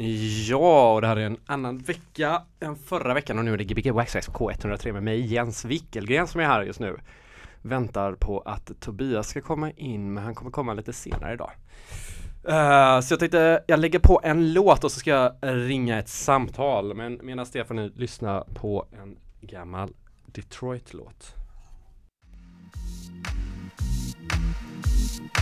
Ja, och det här är en annan vecka än förra veckan och nu är det Gbg Waxtrax K103 med mig Jens Wickelgren som är här just nu. Väntar på att Tobias ska komma in, men han kommer komma lite senare idag. Uh, så jag tänkte, jag lägger på en låt och så ska jag ringa ett samtal, men medan Stefan ni lyssnar på en gammal Detroit-låt.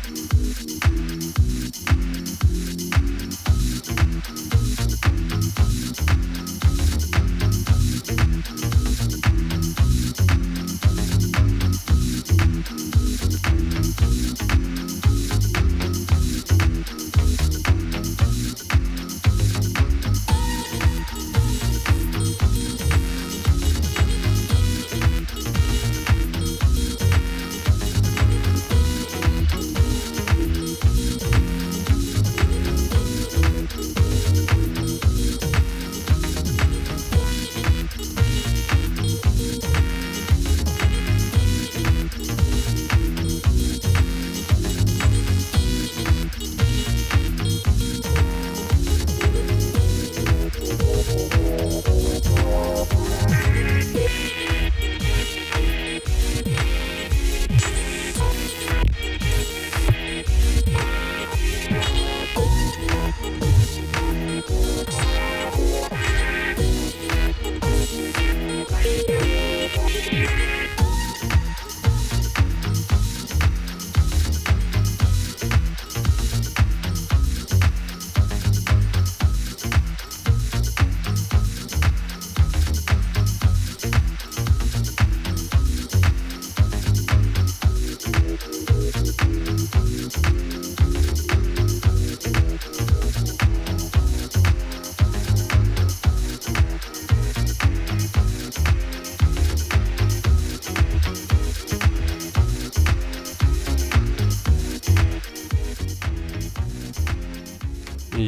Thank you.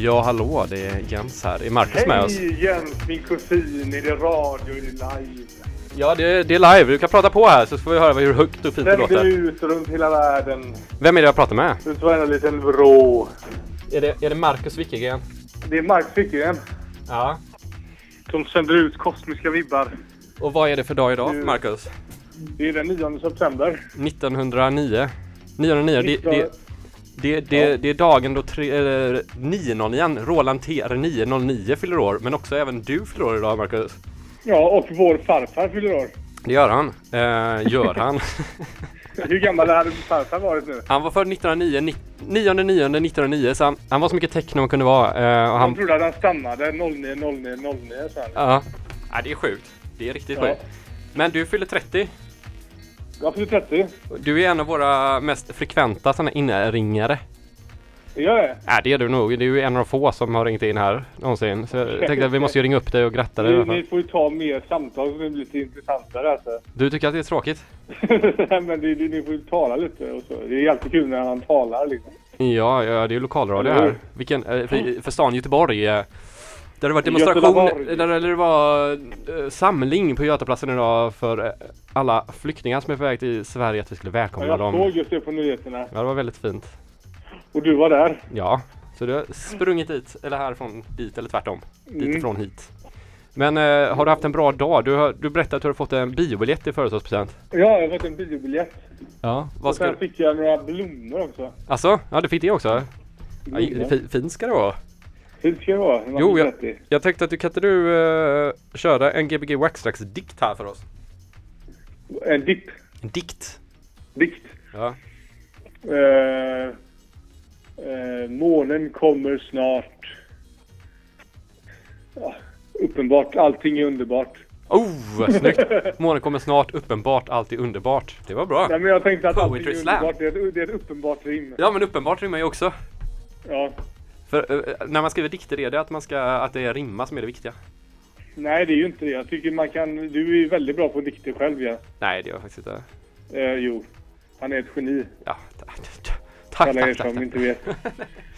Ja, hallå, det är Jens här. Är Marcus Hej, med oss? Hej Jens, min kusin. Är det radio? Är det live? Ja, det är, det är live. Du kan prata på här så får vi höra hur högt och fint det låter. ut runt hela världen. Vem är det jag pratar med? Runt varenda liten vrå. Är det, är det Marcus Wickegren? Det är Mark Fickegren Ja. som sänder ut kosmiska vibbar. Och vad är det för dag idag, Du- Marcus? Det är den 9 september. 1909. 909, det, det, det, det, Ja. det är dagen då tre, eller 909, Roland TR909 fyller år, men också även du fyller år idag, Marcus. Ja, och vår farfar fyller år. Det gör han. Eh, gör han. Hur gammal hade farfar varit nu? Han var född 1909, 9 9 1909, så han, han var så mycket techno man kunde vara. Eh, och Han han, trodde att han stannade 09 09 09 sen. ja. ja, det är sjukt. Det är riktigt Ja. sjukt. Men du fyller 30. Jag fyller 30. Du är en av våra mest frekventa sådana inringare. Det gör det. Ja, det är du nog. Du är en av de få som har ringt in här någonsin. Så jag tänkte att vi måste ju ringa upp dig och gratta dig Ni, ni får ju ta mer samtal så det blir lite intressantare alltså. Du tycker att det är tråkigt? Men det, det, ni får ju tala lite och så. Det är alltid kul när han talar liksom. Ja, ja det är ju lokalradio här. Vilken, eh, för, för stan Göteborg. Där det var demonstration, Göteborg. där, där det var eh, samling på Götaplatsen idag för eh, alla flyktingar som är på väg till Sverige att vi skulle välkomna Jag dem. såg just det på nyheterna. Ja, det var väldigt fint. Och du var där. Ja, så du har sprungit dit, eller härifrån dit, eller tvärtom. Dit Mm. ifrån hit. Men eh, har du haft en bra dag? Du, har, du berättade att du har fått en biobiljett i födelsedagspresent. Ja, jag har fått en biobiljett. Ja, vad Och ska sen du... fick jag några blommor också. Alltså, ja du fick det också? Ja, Blommor. fi- fint ska det vara. Fint ska det vara. Jo, jag, 30. jag tänkte att du kan inte du eh, köra en Gbg Waxtrax dikt här för oss? En dipp. En dikt? Dikt. Ja. Eh, eh, månen kommer snart. Ja, uppenbart, allting är underbart. Oh, snyggt! Månen kommer snart, uppenbart, allt är underbart. Det var bra. Nej, men jag tänkte att allting Poetry är underbart. Det är, ett, det är ett uppenbart rim. Ja men uppenbart rimmar ju också. Ja. För eh, när man skriver dikter är det att man ska, att det är rimma som är det viktiga. Nej, det är ju inte det. Jag tycker man kan... Du är ju väldigt bra på dikter själv, ja. Nej det är jag faktiskt inte. Eh, jo. Han är ett geni. Ja, tack, tack, Alla er tack, tack, som tack. inte vet.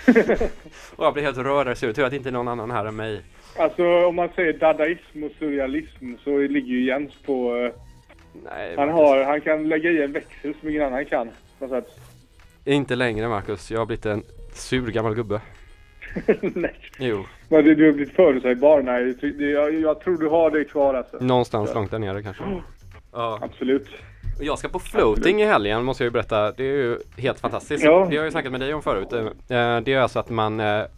Och jag blir helt rörd där, det tur att inte någon annan här än mig. Alltså, om man säger dadaism och surrealism så ligger ju Jens på... eh, Nej, Han, Marcus. har, han kan lägga i en växel som ingen annan kan. Inte längre Marcus, jag har blivit en sur gammal gubbe. Nej. Jo, Men du, du har blivit förutsägbar. Nej, det, det, jag, jag tror du har det kvar alltså. någonstans Ja. långt där nere kanske. Ja. Absolut. Jag ska på floating i helgen måste jag ju berätta. Det är ju helt fantastiskt. Ja. Det har jag ju snackat med dig om förut. Eh, Det är alltså att man eh, är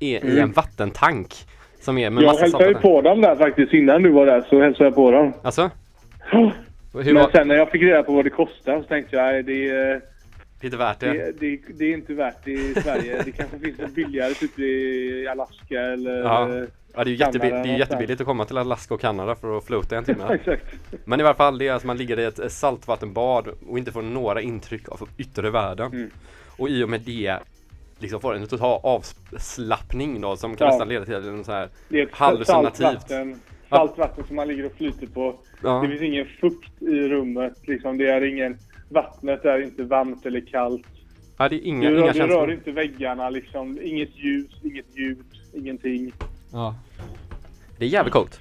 i Mm. en vattentank. Som är med Jag massa hälsade ju på dem där faktiskt. Innan du var där så hälsade jag på dem. Alltså? Hur Men var sen när jag fick reda på vad det kostar så tänkte jag nej, det, är- lite värt det? det, det, det är inte värt det i Sverige. Det kanske finns ett billigare typ i Alaska eller... Ja. Ja, det är ju jättebill- det är jättebilligt att komma till Alaska och Kanada för att floata en timme. Exakt. Men i alla fall, det är alltså man ligger i ett saltvattenbad och inte får några intryck av yttre världen. Mm. Och i och med det liksom får en total avslappning då som kan Ja. nästan leda till en så här Det är ett Hallucinativt. saltvatten. Saltvatten som man ligger och flyter på. Ja. Det finns ingen fukt i rummet. Liksom, det är ingen... Vattnet är inte varmt eller kallt. Ja, det är inga, Du, inga du rör inte väggarna liksom. Inget ljus, inget ljud, ingenting. Ja. Det är jävligt coolt.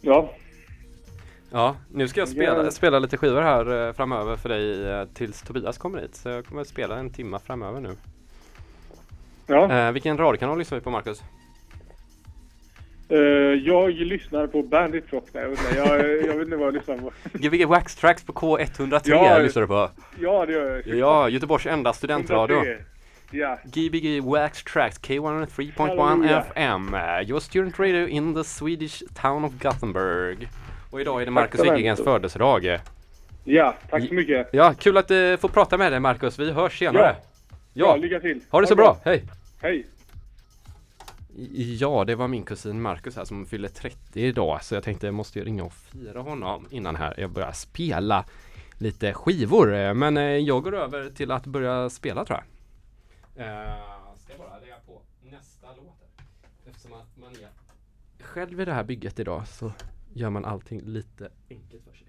Ja, Ja, nu ska jag spela, spela lite skivor här eh, framöver för dig eh, tills Tobias kommer hit. Så jag kommer att spela en timma framöver nu. ja. Eh, vilken radiokanal lyssnar vi på Marcus? Eh, jag lyssnar på Bandit Rock. Nej, jag vet inte, jag, vet inte vad jag lyssnar på. Gbg Wax Tracks på K103 Ja. lyssnar du på. Ja, det gör jag. Ja, Göteborgs enda studentradio. 103. Ja. Gbg Wax Tracks K103.1 Halleluja. FM. eh, Your student radio in the Swedish town of Gothenburg. Och idag är det Marcus mycket. födelsedag. ja, tack så mycket. Ja, kul att uh, få prata med dig Marcus. Vi hörs senare. Ja. Ja, Ja, lycka till. ha det så bra. Hej! Hej. Ja, det var min kusin Marcus här som fyller 30 idag så jag tänkte jag måste ju ringa och fira honom innan här jag börjar spela lite skivor. Eh, men eh, jag går över till att börja spela tror jag. Uh, ska jag bara lägga på nästa låt. Eftersom att man är själv i det här bygget idag så gör man allting lite enkelt för sig.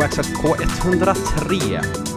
Och Waxxed K103.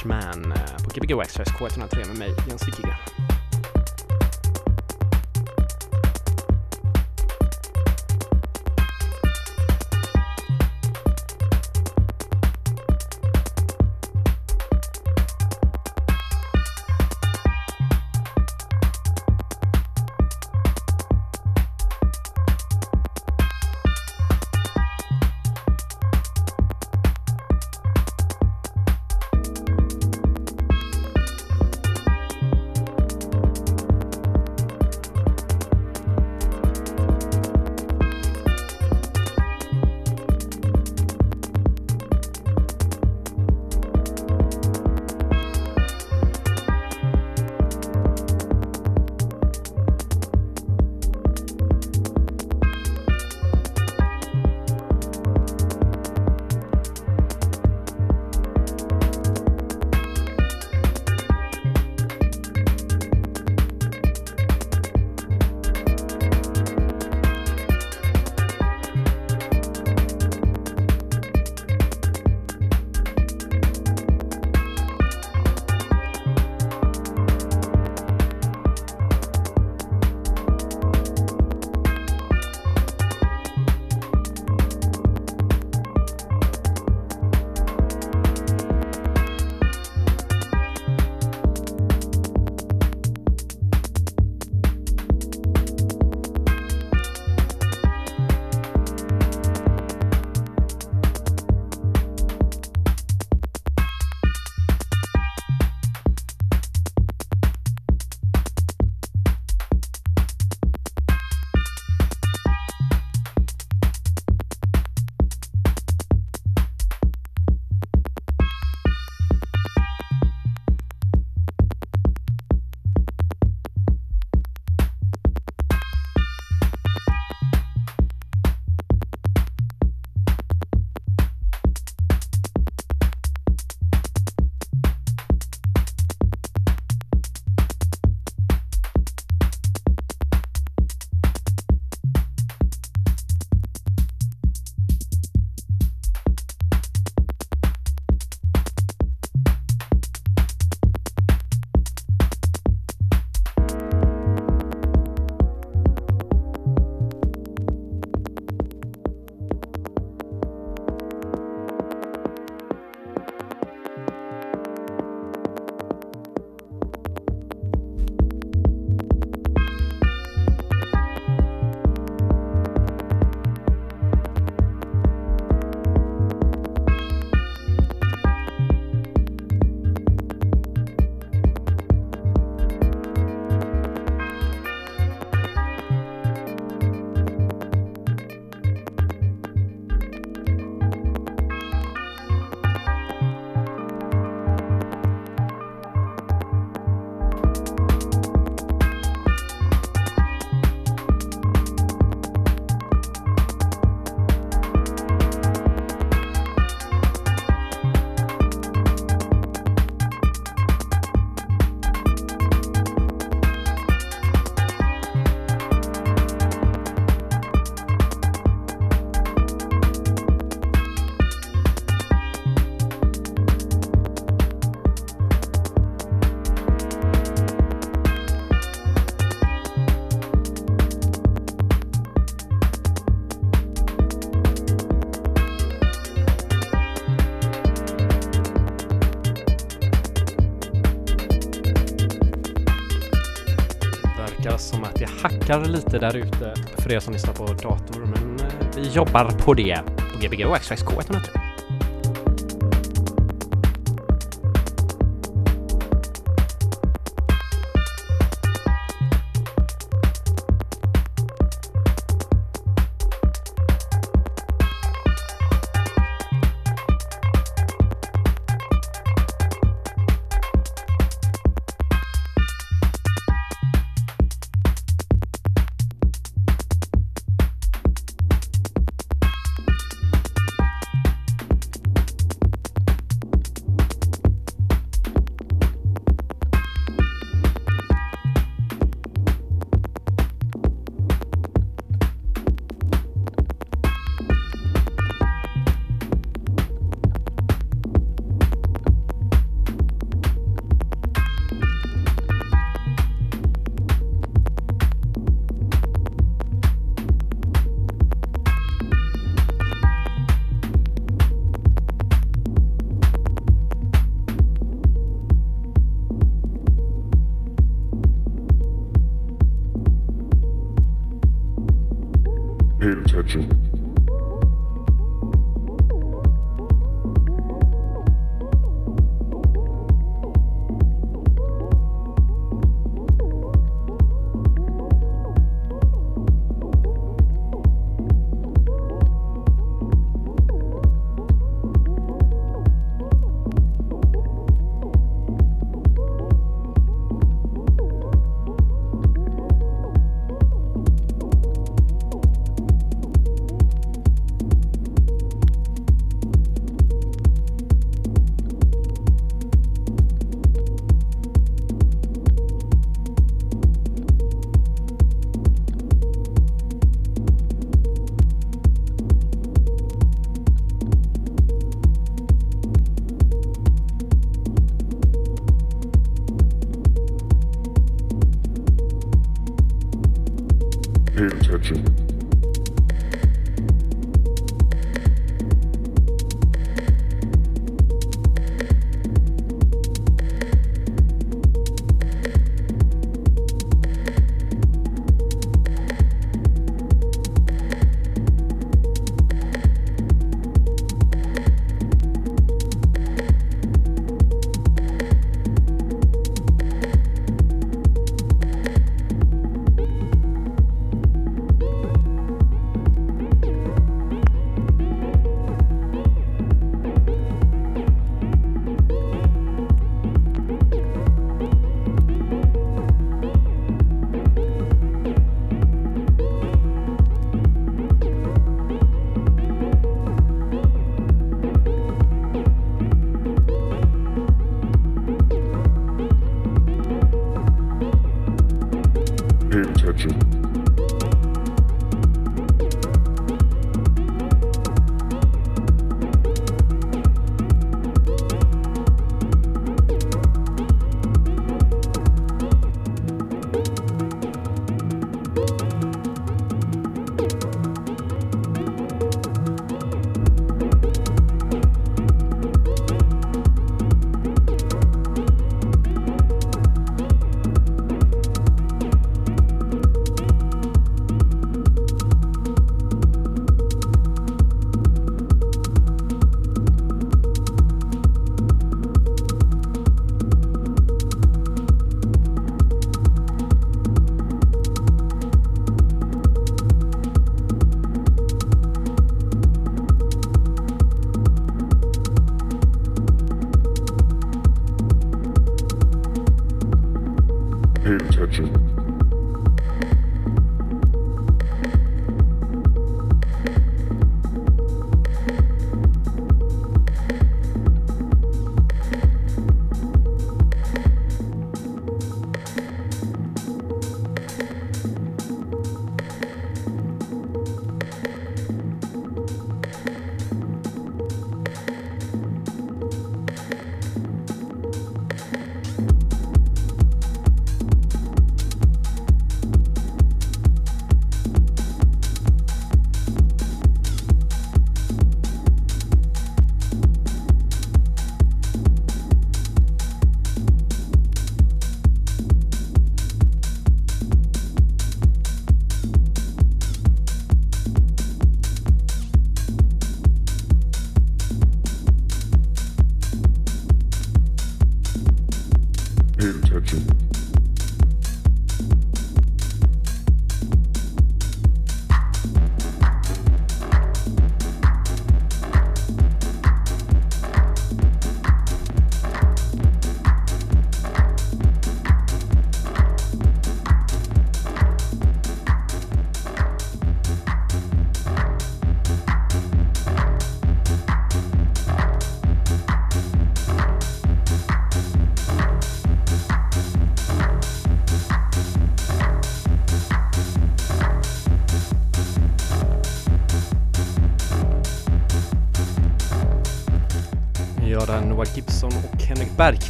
Steve eh, på Gbg Access K103 med mig, Jens Wikegren. halkar lite där ute för er som lyssnar på dator, men eh, vi jobbar på det. På Gbgo XXK 1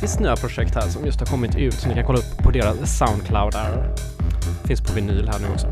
Bergqvists nya projekt här som just har kommit ut. Så ni kan kolla upp på deras Soundcloud där. Finns på vinyl här nu också.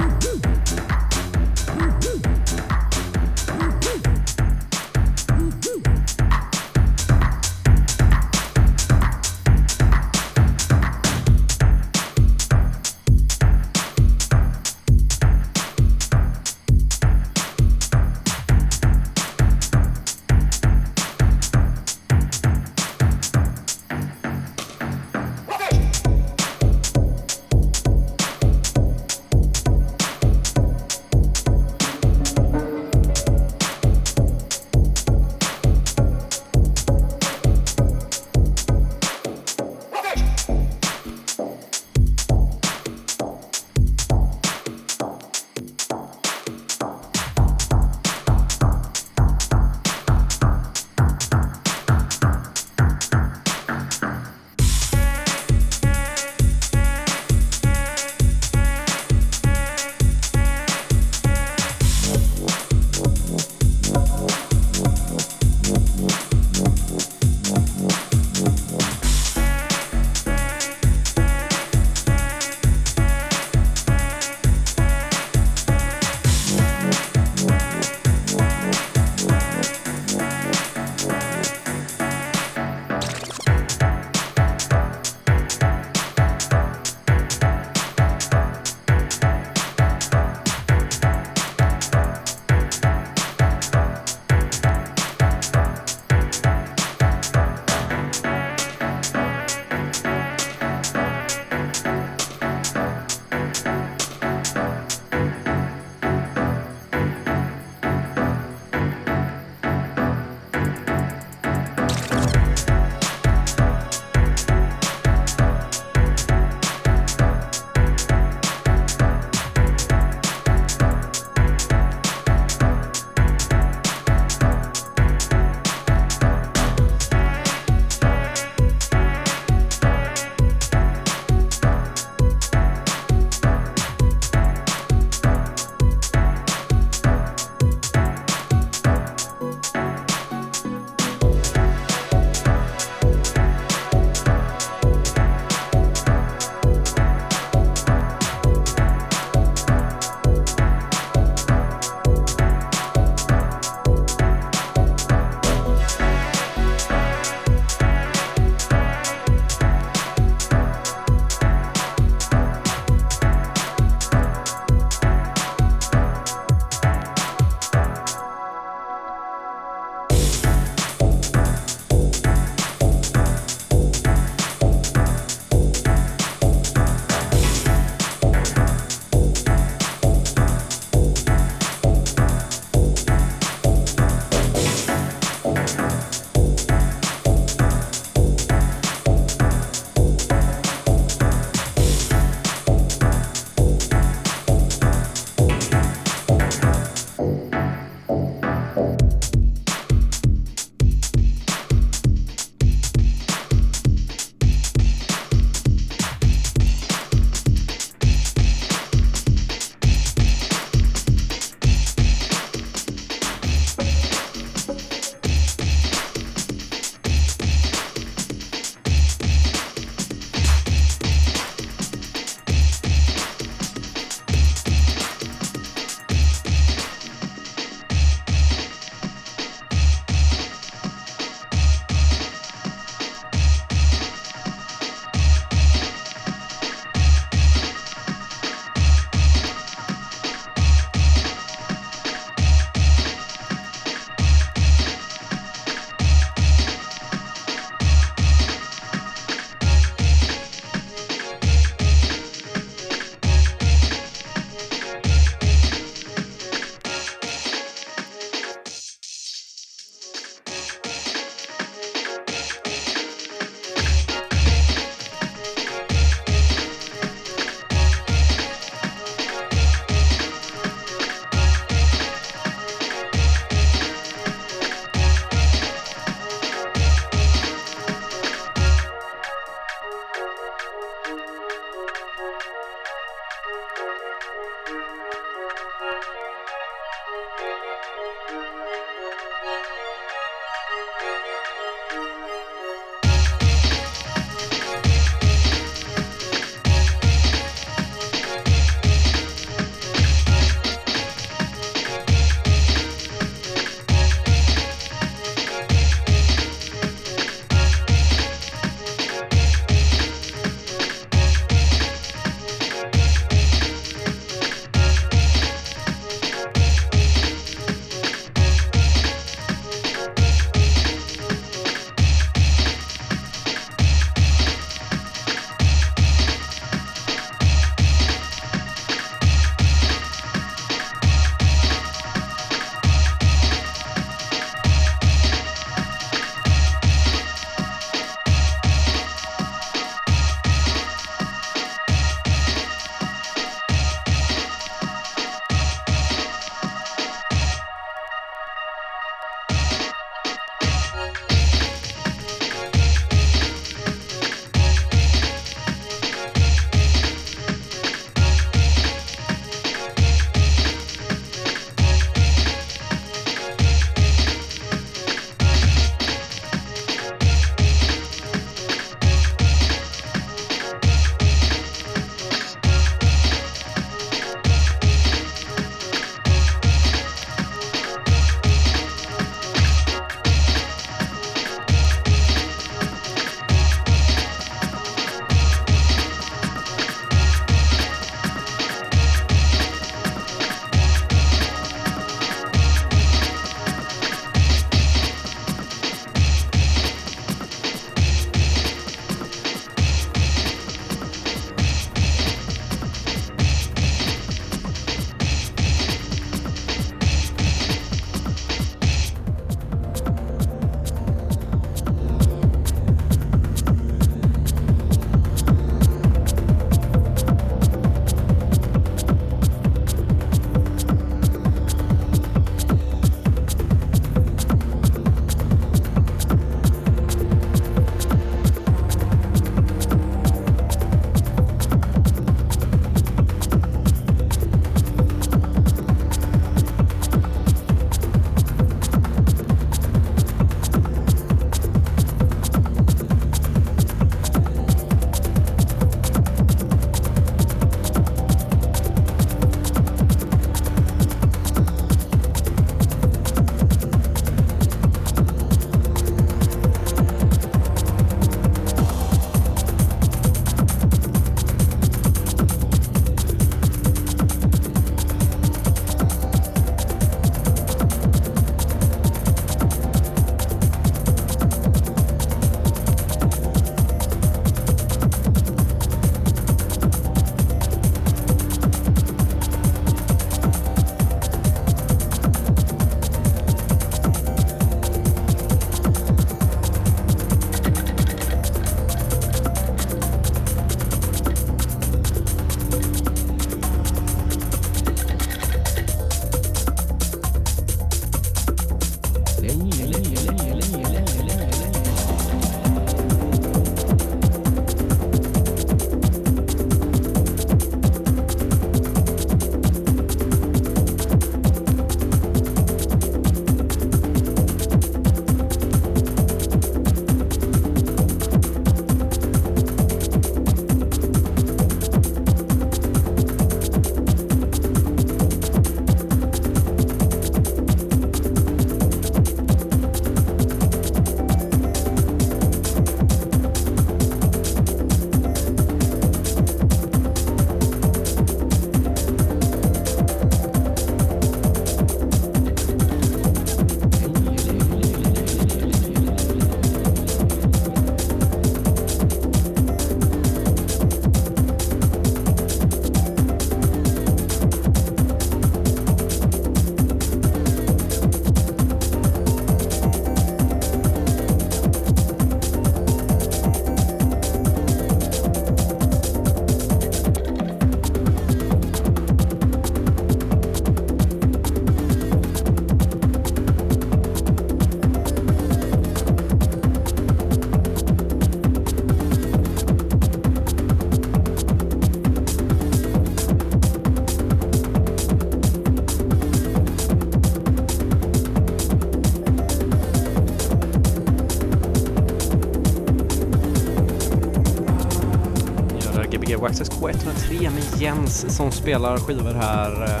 Gbg Waxxed K103 med Jens som spelar skivor här.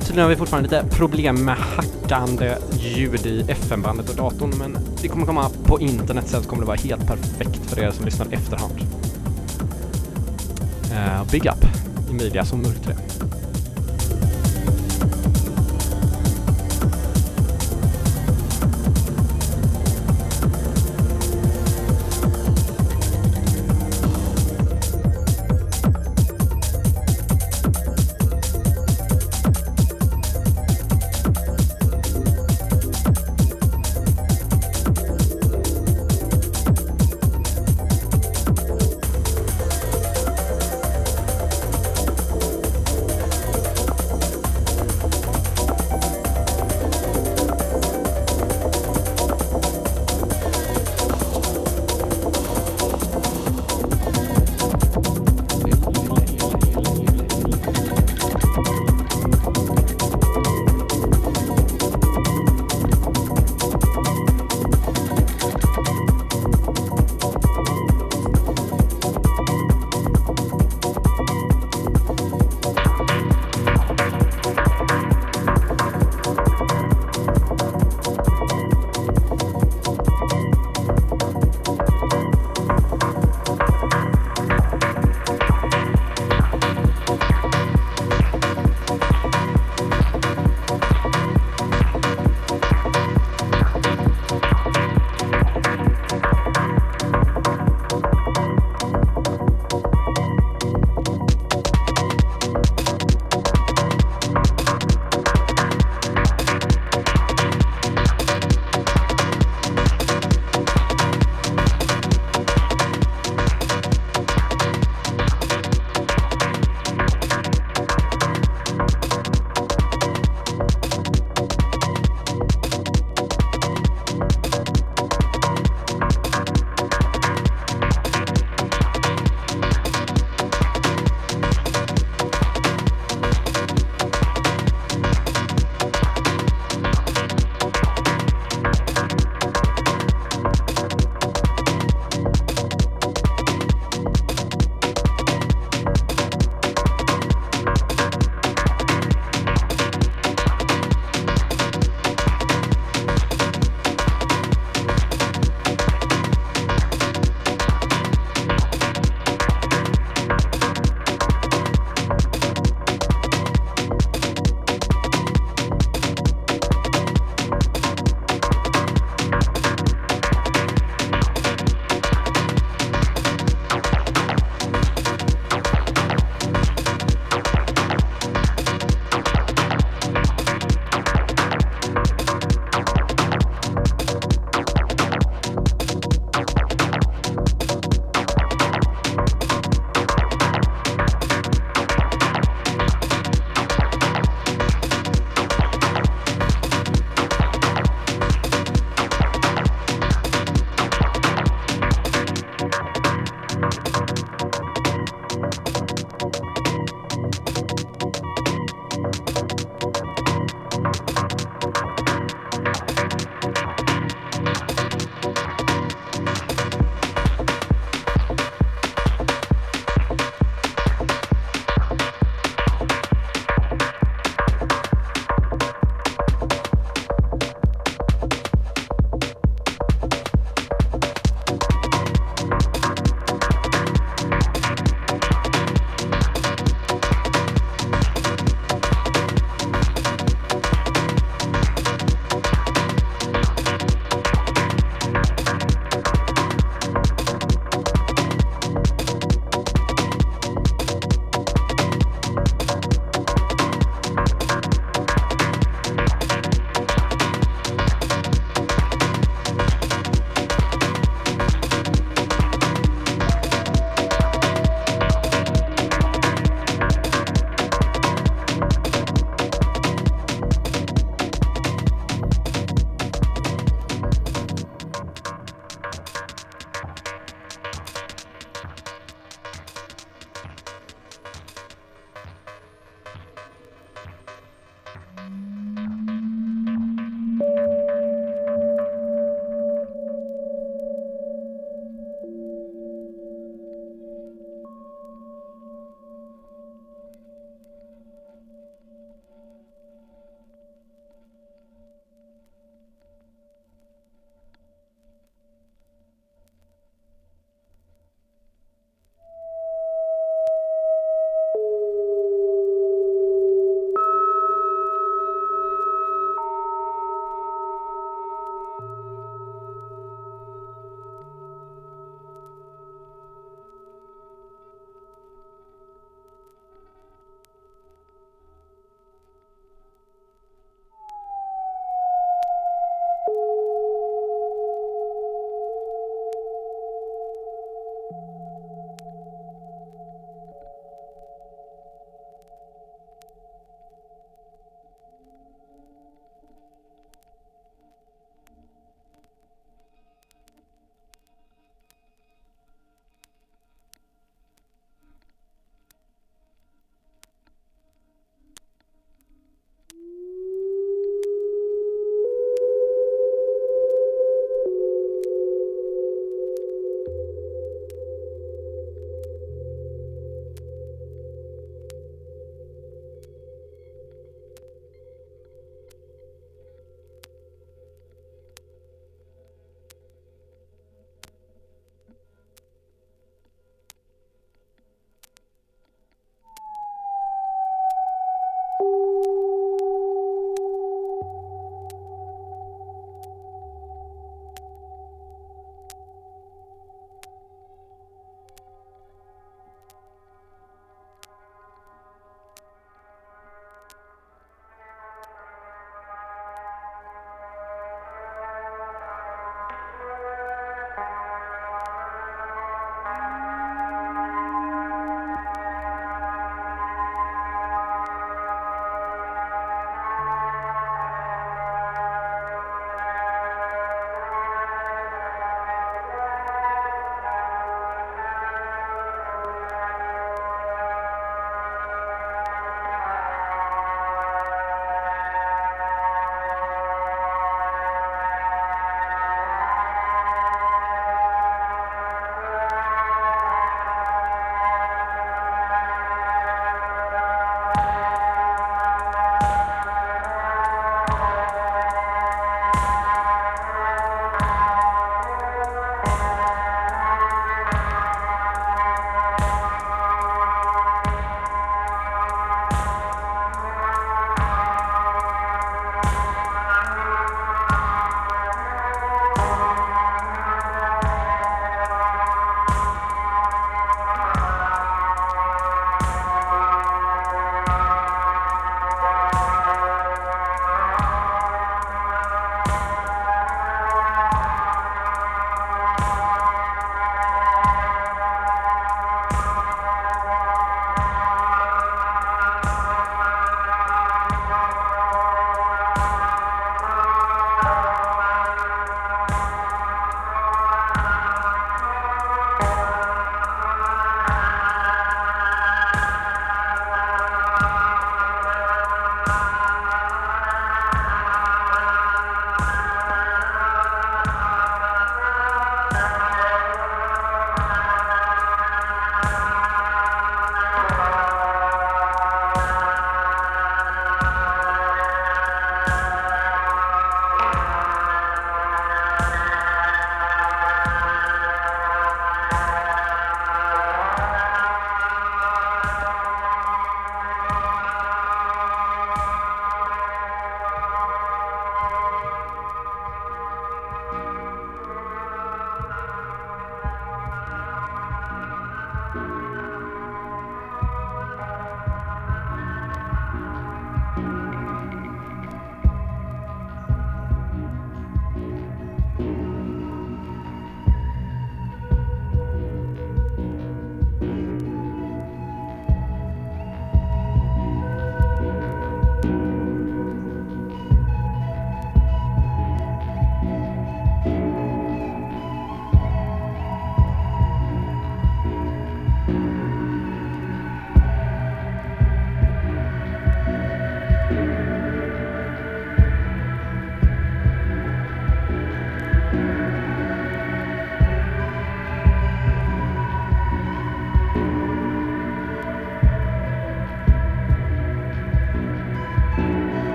Tydligen har vi fortfarande lite problem med hackande ljud i FM-bandet och datorn men det kommer komma på internet sen så kommer det vara helt perfekt för er som lyssnar efterhand. Uh, big up i media som mörkträ.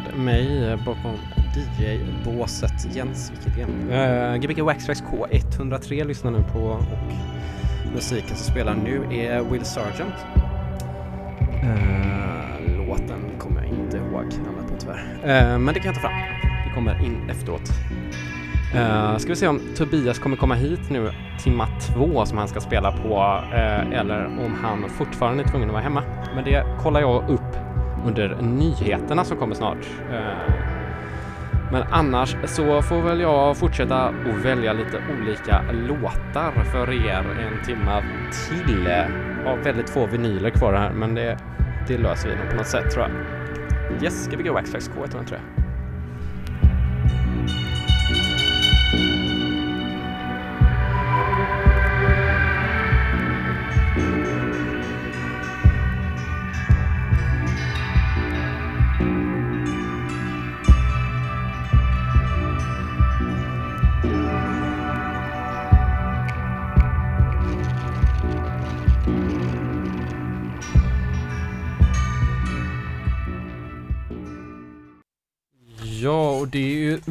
Med mig eh, bakom DJ-båset Jens Wikegren. Uh, Gbg Waxtrax K103 lyssnar nu på och musiken som spelar nu är Will Sargent. Uh, låten kommer jag inte ihåg namnet på tyvärr. Uh, men det kan jag ta fram. Det kommer in efteråt. Uh, ska vi se om Tobias kommer komma hit nu timma två som han ska spela på uh, eller om han fortfarande är tvungen att vara hemma. Men det kollar jag upp under nyheterna som kommer snart. Eh, men annars så får väl jag fortsätta och välja lite olika låtar för er en timme till. Jag har väldigt få vinyler kvar här men det, det löser vi nog på något sätt tror jag. Yes, ska vi gå Waxtrax K1 tror jag.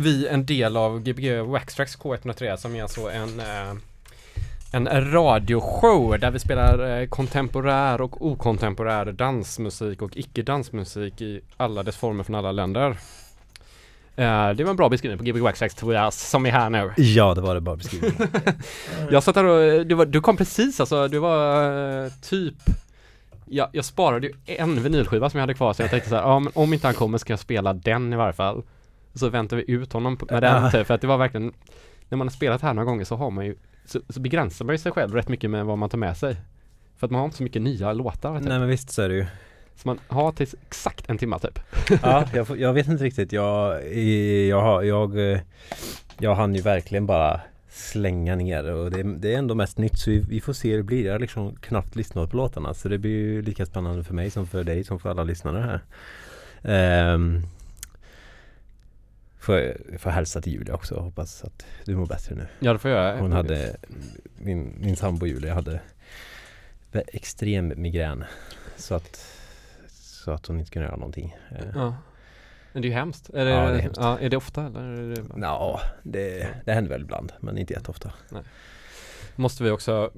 Vi en del av Gbg Waxtrax K103 som är alltså en eh, en radioshow där vi spelar eh, kontemporär och okontemporär dansmusik och icke-dansmusik i alla dess former från alla länder. Eh, det var en bra beskrivning på Gbg Waxtrax Tobias som är här nu. Ja, det var det bara beskrivning. Jag satt här och, du, var, du kom precis alltså, du var eh, typ jag, jag sparade ju en vinylskiva som jag hade kvar så jag tänkte så här, ja men om inte han kommer ska jag spela den i varje fall. Så väntar vi ut honom med den typ, för att det var verkligen När man har spelat här några gånger så har man ju så, så begränsar man ju sig själv rätt mycket med vad man tar med sig. För att man har inte så mycket nya låtar. Nej men visst så är det ju. Så man har till exakt en timme typ. Ja, jag, jag vet inte riktigt. Jag, jag, har- jag, eh, jag hann ju verkligen bara slänga ner och det, det är ändå mest nytt så vi, vi får se hur det blir. Jag har liksom knappt lyssnat på låtarna så det blir ju lika spännande för mig som för dig som för alla lyssnare här. Um, får, jag- får hälsa till Julia också hoppas att du mår bättre nu. Ja det får jag göra. Hon hade, min, min sambo Julia hade extrem migrän. Så att, så att hon inte kunde göra någonting. Eh, Ja. Men det är ju hemskt. Är det, Ja, det är hemskt. Ja, är det ofta eller? Är det, Ja, det, det händer väl ibland men inte jätteofta. måste vi också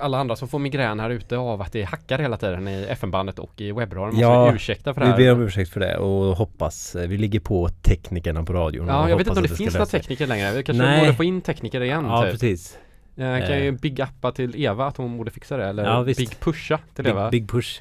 alla andra som får migrän här ute av att det hackar hela tiden i FN-bandet och i webbradion Ja, vi ursäkta för det Vi här. ber om ursäkt för det och hoppas, eh, vi ligger på teknikerna på radion. Ja, jag vet inte om det ska finns några tekniker längre. Vi kanske Nej. borde få in tekniker igen Ja, typ. precis. Jag kan ju Eh. big uppa till Eva att hon borde fixa det eller Ja, big pusha till Big, Eva. big push.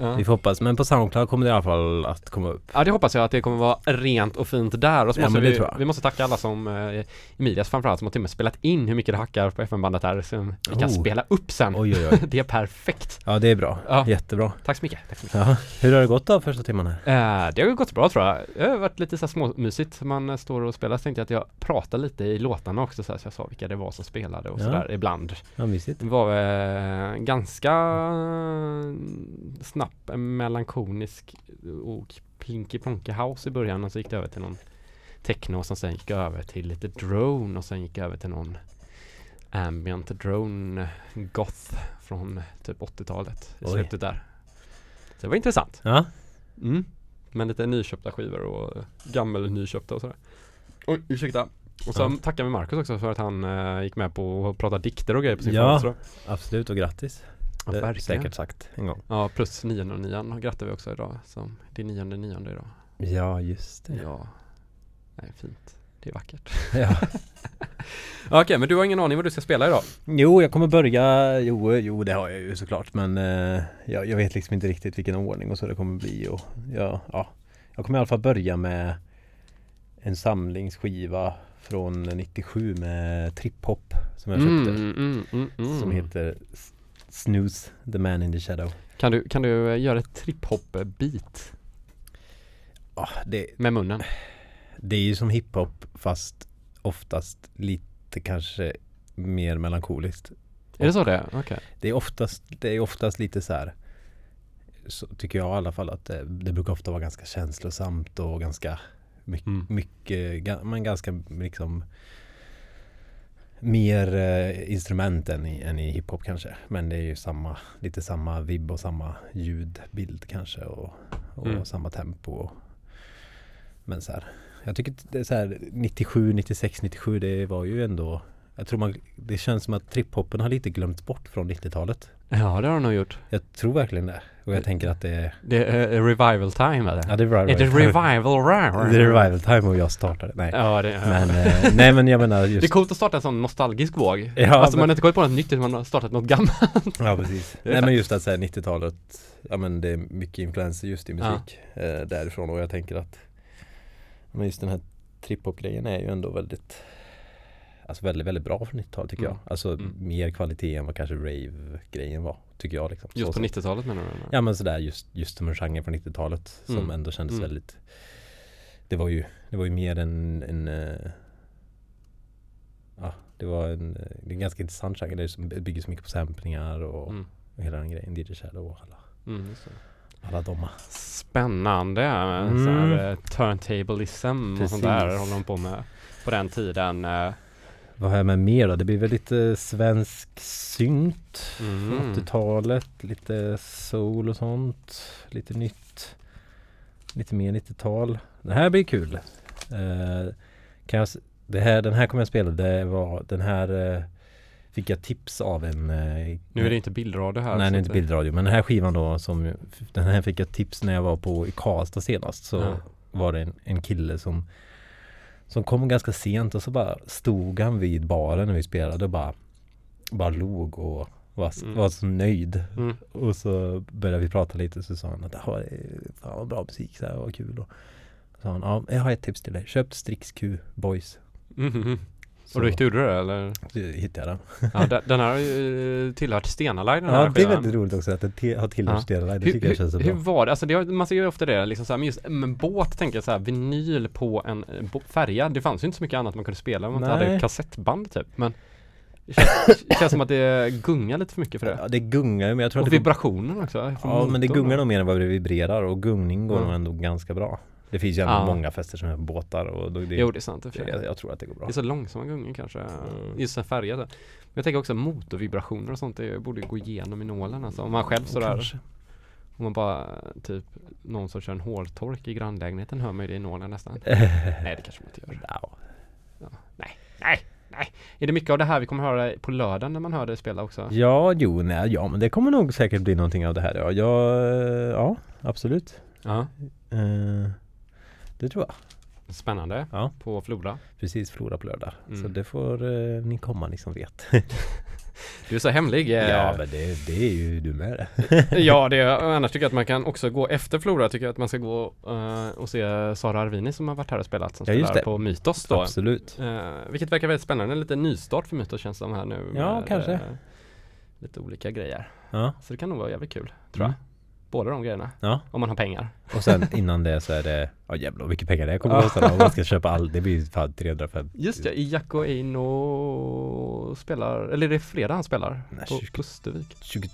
Ja. Vi får hoppas. Men på Soundcloud kommer det i alla fall att komma upp. ja det hoppas jag att det kommer vara rent och fint där och så Ja, måste det vi, vi måste tacka alla som eh, Emilias framförallt som har till och med spelat in hur mycket det hackar på FN-bandet här som vi kan Oh. spela upp sen. Oj, oj, oj. det är perfekt. Ja, det är bra. Ja. Jättebra. Tack så mycket. Tack så mycket. Ja. Hur har det gått då första timmarna? Eh, det har gått bra tror jag. Det har varit lite så här småmysigt. Man eh, står och spelar. Så tänkte jag att jag pratar lite i låtarna också så, här, så jag sa vilka det var som spelade och Ja. sådär ibland. Ja, mysigt. Det var eh, ganska snabb, melankonisk och plinky plonky house i början och så gick det över till någon techno och som sen gick över till lite drone och sen gick över till någon ambient drone goth från typ 80-talet i Oj. slutet där. Så det var intressant. Ja, Mm. Men lite nyköpta skivor och gammel nyköpta och sådär. Oj, ursäkta. Och sen Ja. tackar vi Marcus också för att han eh, gick med på att prata dikter och grejer på sin Ja. födelsedag. absolut och grattis. Ja, verkligen. säkert sagt en gång. Ja, plus nionde och nian grattar vi också idag. Som det är nionde nionde idag. Ja, just det. Ja. Nej, fint. Det är vackert. Ja. Okej, men du har ingen aning vad du ska spela idag? Jo, jag kommer börja, jo, jo det har jag ju såklart men eh, jag, jag vet liksom inte riktigt vilken ordning och så det kommer bli och ja, ja. Jag kommer i alla fall börja med en samlingsskiva från 97 med trip-hop som jag köpte. mm, mm, mm. Som heter Snooze, The Man in the Shadow. Kan du, kan du eh, göra ett trip-hop-beat Ah, det, med munnen? det är ju som hiphop fast oftast lite kanske mer melankoliskt. Är det så det? Okej. Det är oftast, det är oftast lite så här så tycker jag i alla fall att det, det brukar ofta vara ganska känslosamt och ganska mycket, Mm. mycket men ganska liksom mer eh, instrument än i, än i hiphop kanske. Men det är ju samma, lite samma vibb och samma ljudbild kanske och, och Mm. samma tempo. Men så här, jag tycker det är så här 97, 96, 97 det var ju ändå jag tror man, det känns som att triphoppen har lite glömts bort från 90-talet. Ja, det har de nog gjort. Jag tror verkligen det. Och jag tänker att det är... Det är eh, revival time eller? Ja, det är revival. Är det revival? Det är revival time och jag startade. Nej. Ja, det, Men, eh, nej men jag menar just... det är coolt att starta en sån nostalgisk våg. Ja, alltså men- man har inte kommit på något nytt man har startat något gammalt. Ja precis. Är Nej men just att säga 90-talet Ja men det är mycket influenser just i musik eh, därifrån och jag tänker att Men just den här trip-hop-grejen är ju ändå väldigt Alltså väldigt, väldigt bra för 90-talet tycker Mm. jag Alltså Mm. mer kvalitet än vad kanske rave-grejen var Tycker jag liksom Just Så på sett. 90-talet menar du? Ja men sådär just, just som en genre från 90-talet Som Mm. ändå kändes Mm. väldigt Det var ju Det var ju mer en, en eh, Ja det var en, eh, det är en ganska intressant genre Det bygger så mycket på samplingar och Mm. och hela den grejen, DJ Shadow och alla, Mm, alla de. Spännande, Mm. så här, eh, turntablism och sånt där Precis. håller de på med på den tiden. eh. Vad har jag med mer då? Det blir väl lite svensk synt Mm. 80-talet, lite soul och sånt, lite nytt. Lite mer 90-tal. Det här blir kul. Eh, kan jag, det här, den här kommer jag spela, det var den här eh, Fick jag tips av en eh, Nu är det inte bildradio här. Nej, det är inte bildradio. Men den här skivan då som Den här fick jag tips när jag var på i Karlstad senast. Så Ja. var det en, en kille som Som kom ganska sent och så bara stod han vid baren när vi spelade och bara Bara log och var, Mm. var så nöjd. Mm. Och så började vi prata lite så sa han att "Ja, det är fan vad bra musik så här, vad kul. Och så sa han, ja jag har ett tips till dig. Köp Strix Q Boys. Mhm. Så Och då gick du det eller? hittade jag den. Ja, den, den här har eh, tillhört Stena Line den här Ja det är väldigt roligt också att den te- har tillhört Ja. Stena Det Hur, tycker jag känns så hur, hur bra. var det? Alltså det, har- man ser ju ofta det liksom så här, men just en båt tänker jag så här, vinyl på en eh, färja. Det fanns ju inte så mycket annat man kunde spela om man inte hade kassettband typ. Men det känns, som att det gungar lite för mycket för det. Ja det gungar ju men jag tror Och att det går vibrationen också. Ja men det gungar nog mer än vad det vibrerar och gungning går Ja. nog ändå ganska bra. Det finns ju ändå Ja. många fester som är på båtar och då, det, Jo det är sant det, jag, jag tror att det går bra. Det är så långsamma gungor kanske. Mm. Just där. Men jag tänker också motorvibrationer och sånt, det borde gå igenom i nålen alltså. Om man själv sådär, Kanske. om man bara typ någon som kör en hårtork i grannlägenheten hör man ju det i nålen nästan. Nej det kanske man inte gör. Ja. Nej, nej, nej. Är det mycket av det här vi kommer höra på lördagen när man hör dig spela också? Ja, jo, nej, ja men det kommer nog säkert bli någonting av det här. Ja, ja, ja absolut. Ja. Eh, det tror jag. Spännande. Ja. På Flora. Precis, Flora på lördag. Mm. Så det får eh, ni komma ni som vet. Du är så hemlig. eh. ja, men det, det är ju du med ja, det är, annars tycker jag att man kan också gå efter Flora. Tycker jag att man ska gå eh, och se Sara Arvini som har varit här och spelat. Som Ja, just spelar det. på Mytos då. Absolut. Eh, vilket verkar väldigt spännande. Lite nystart för Mytos känns det som här nu. Ja, med, kanske. eh, lite olika grejer. Ja. Så det kan nog vara jävligt kul, tror Mm. Båda de grejerna. Ja. Om man har pengar. Och sen innan det så är det, ja jävlar vad mycket pengar det kommer Ja. att kosta. Om man ska köpa allt, det blir fan 350. Just det, Jacko Eino spelar, eller är det fredag han spelar? Nej, på tjugo- Pustervik. 20,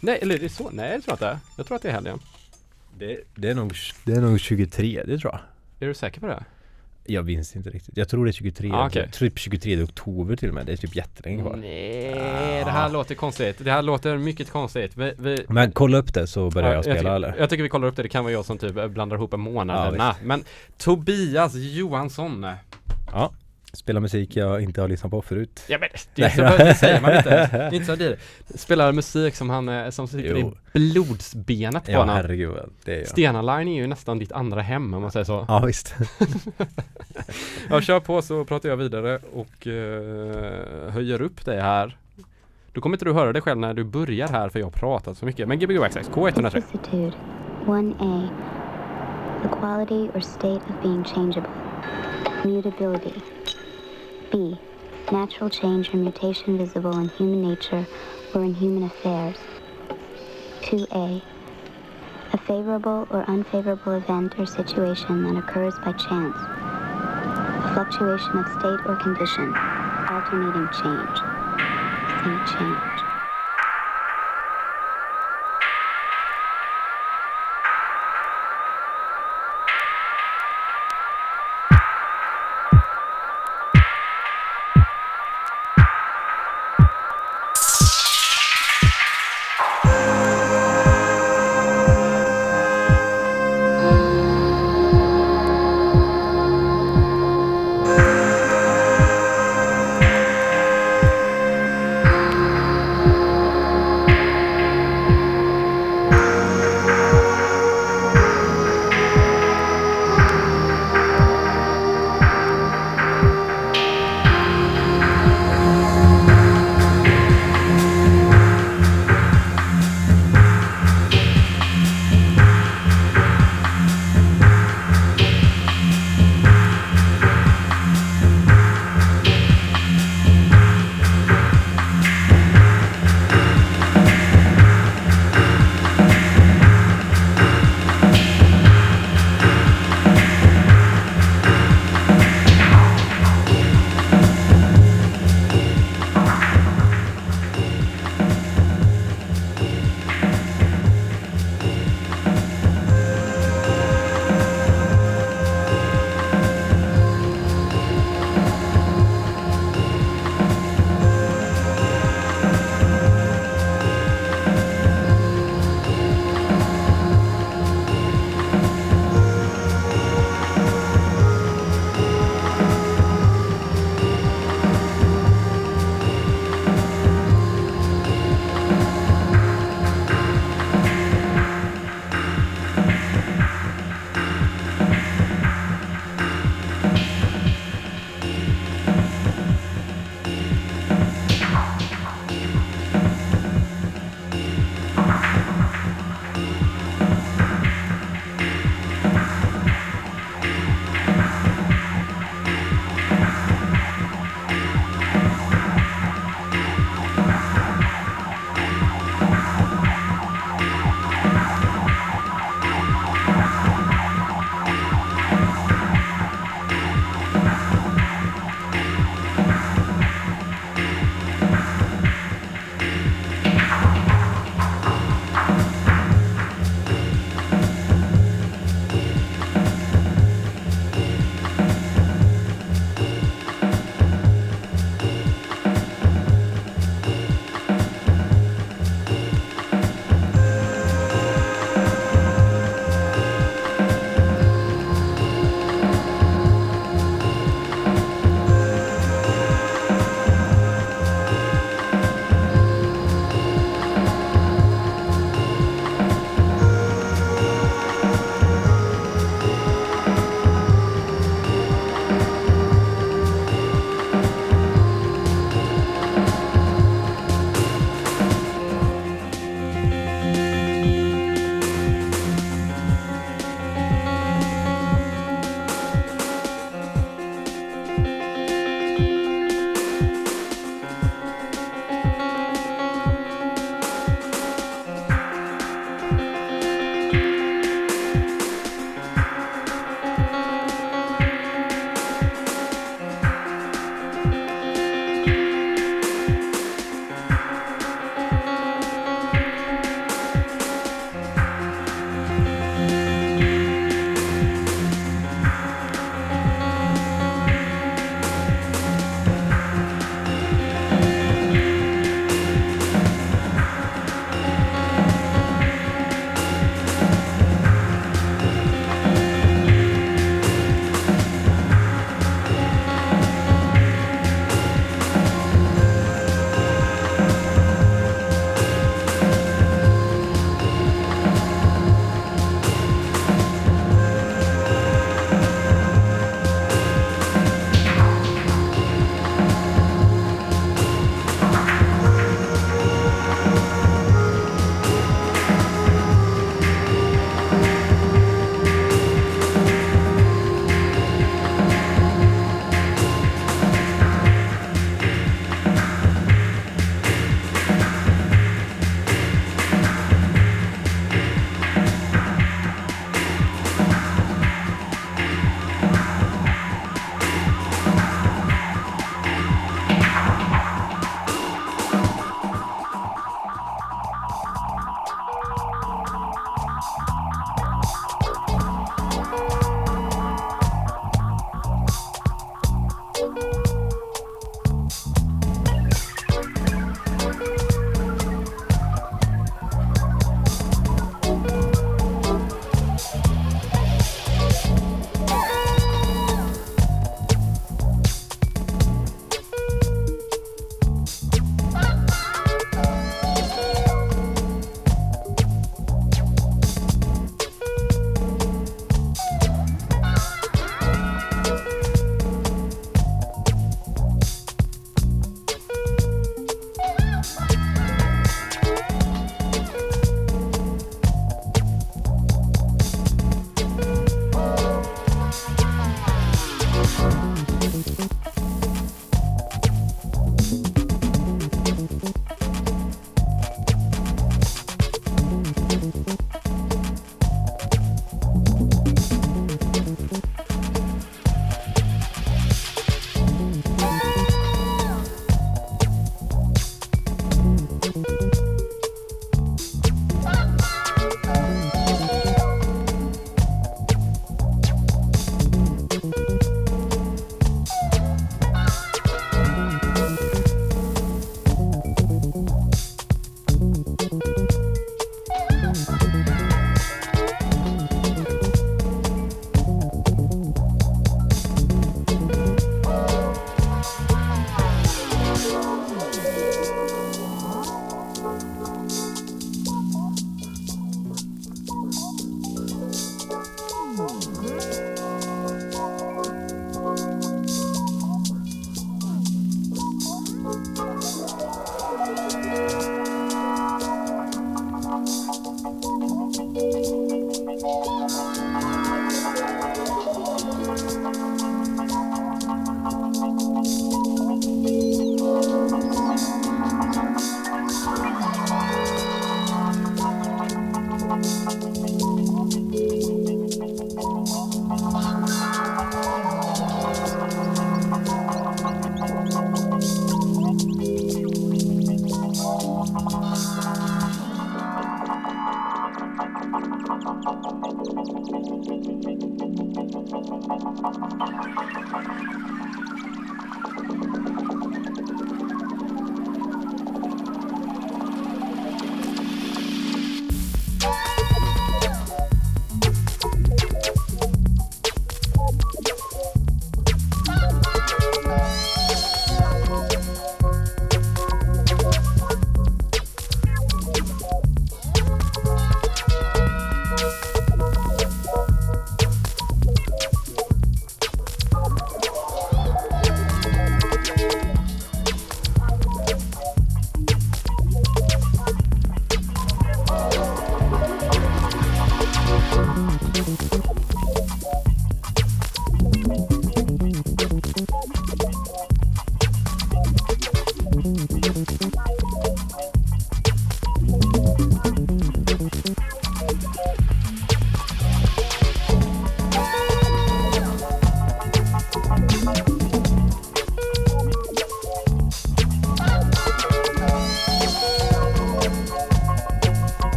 Nej, eller är det så? Nej, det tror jag inte. Jag tror att det är helgen. det, det, är nog, det är nog 23, det tror jag. Är du säker på det? Jag minns inte riktigt. Jag tror det är 23, Ah, jag tror typ 23 oktober till och med. Det är typ jättelänge kvar. Nej, det här Ah. låter konstigt. Det här låter mycket konstigt. Vi, vi, Men kolla upp det så börjar Ja, jag spela tycker, eller? Jag tycker vi kollar upp det. Det kan vara jag som typ blandar ihop månaderna. Men Tobias Johansson. Ja. Spela musik jag inte har lyssnat på förut. Ja men det, är så, det säger man inte. Inte så det. Spelar musik som han eh, som sitter Jo. i blodsbenet på Ja honom. herregud, det är. Stena Line är ju nästan ditt andra hem om man säger så. Ja visst. Ja, kör på så pratar jag vidare och eh, höjer upp dig här. Då kommer inte du höra dig själv när du börjar här för jag har pratat så mycket. Men Gbg Waxxax K103. Vicissitude. 1A. The quality or state of being changeable. Mutability. B. Natural change or mutation visible in human nature or in human affairs. 2A. A favorable or unfavorable event or situation that occurs by chance. A fluctuation of state or condition. Alternating change. Change.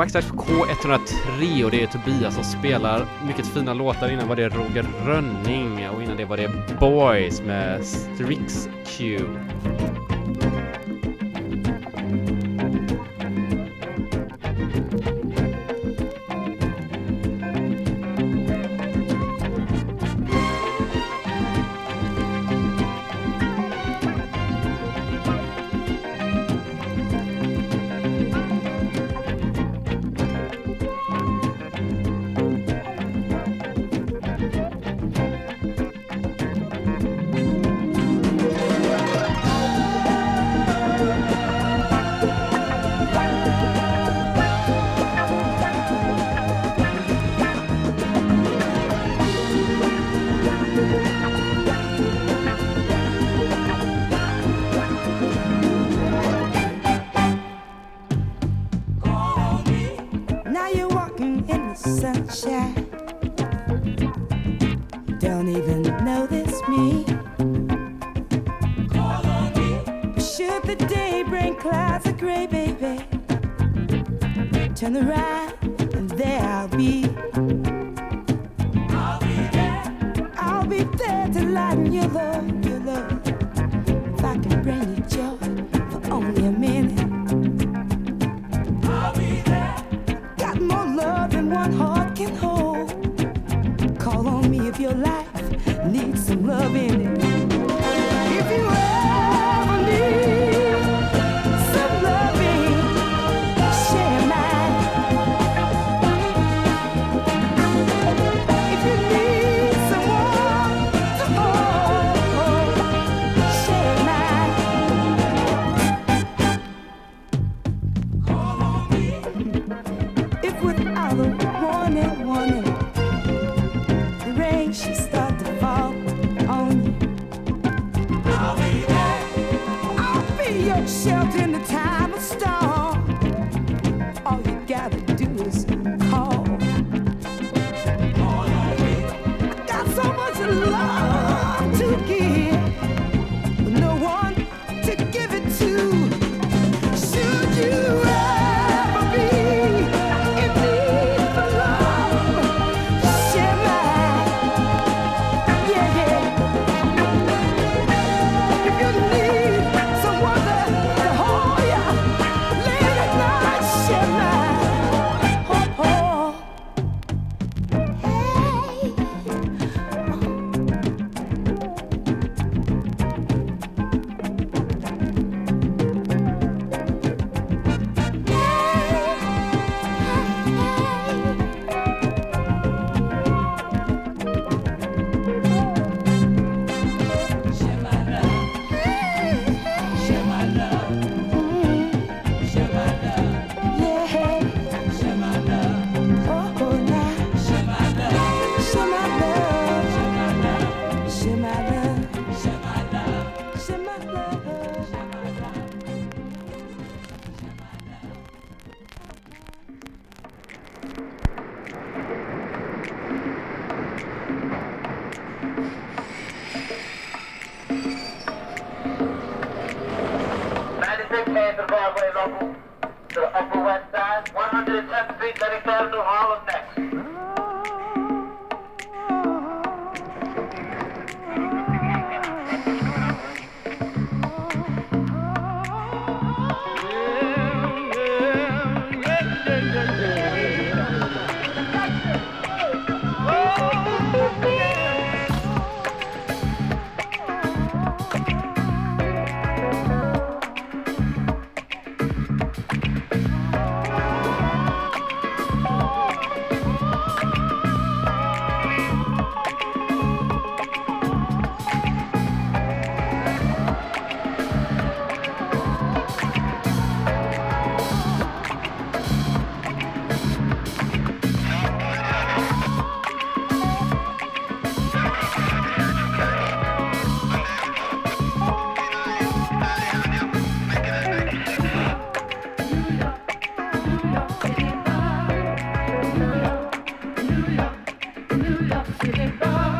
Waxdash på K103 och det är Tobias som spelar mycket fina låtar. Innan var det Roger Rönning och innan det var det Boys med Strix Q. there I'll be. I'll be there to lighten your load. I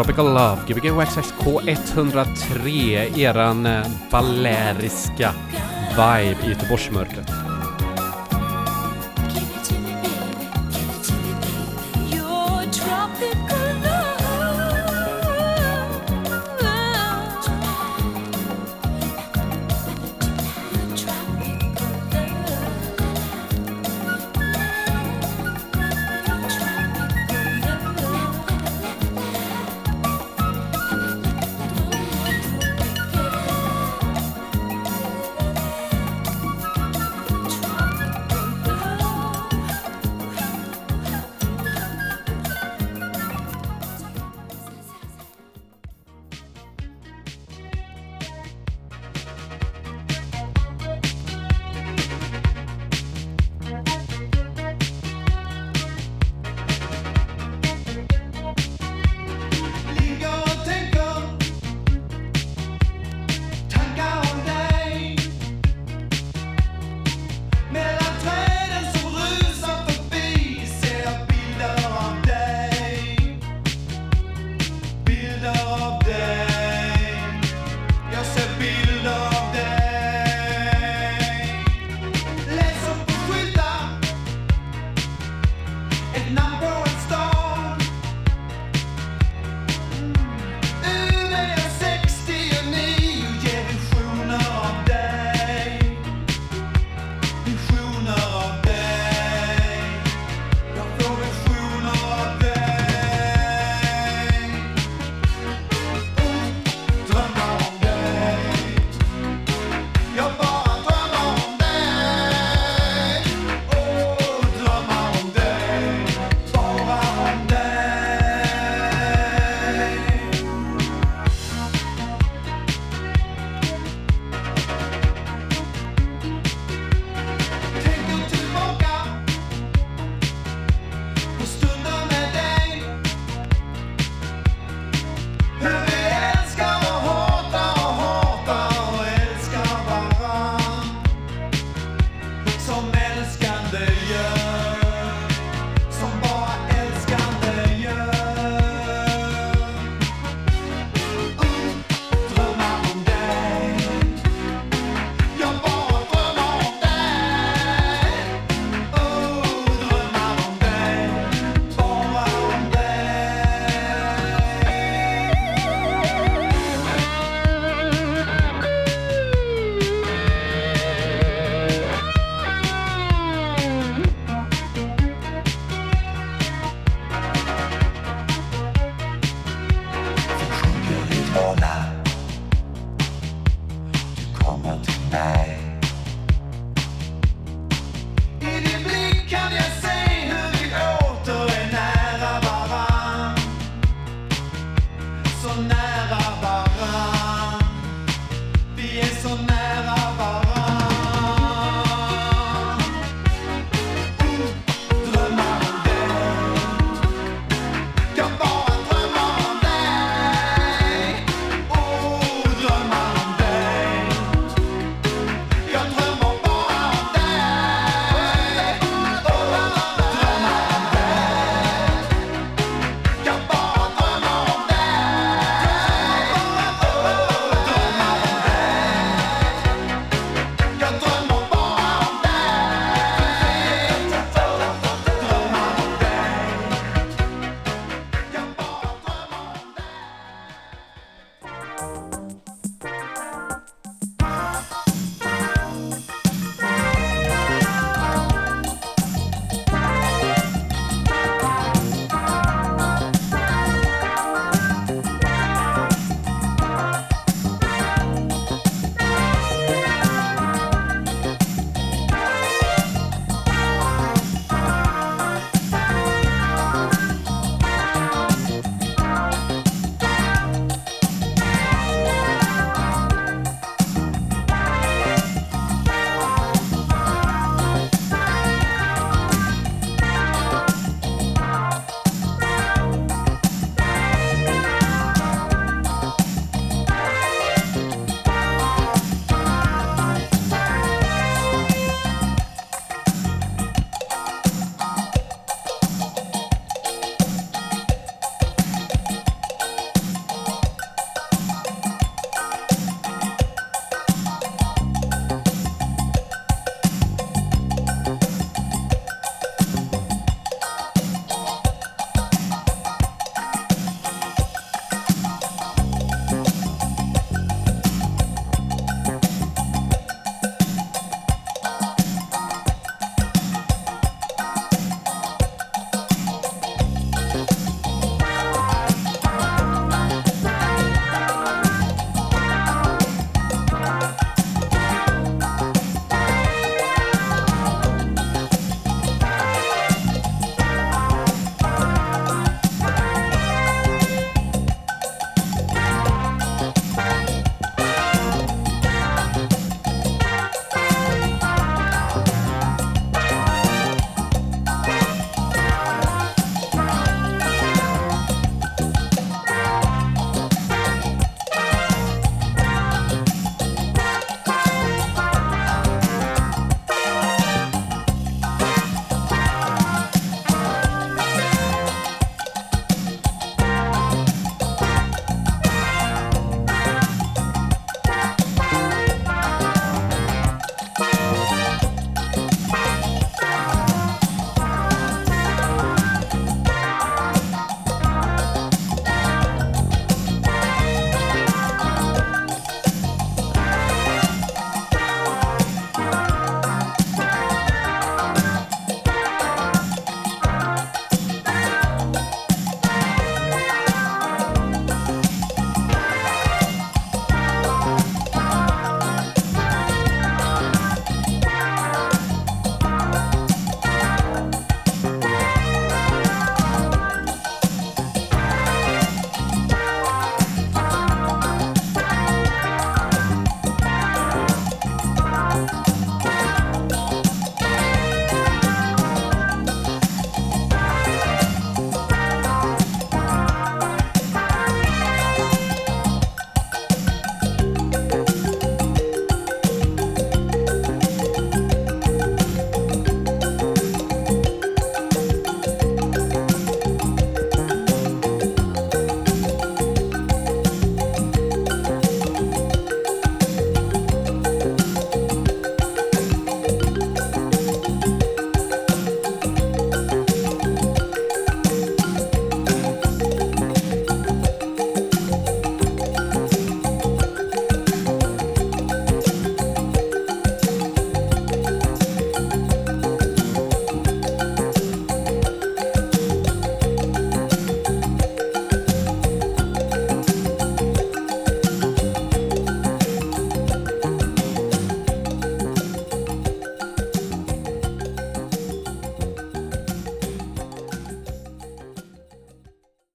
Tropical Love, Gbg Waxax K103, eran eh, balläriska vibe i Göteborgsmörkret.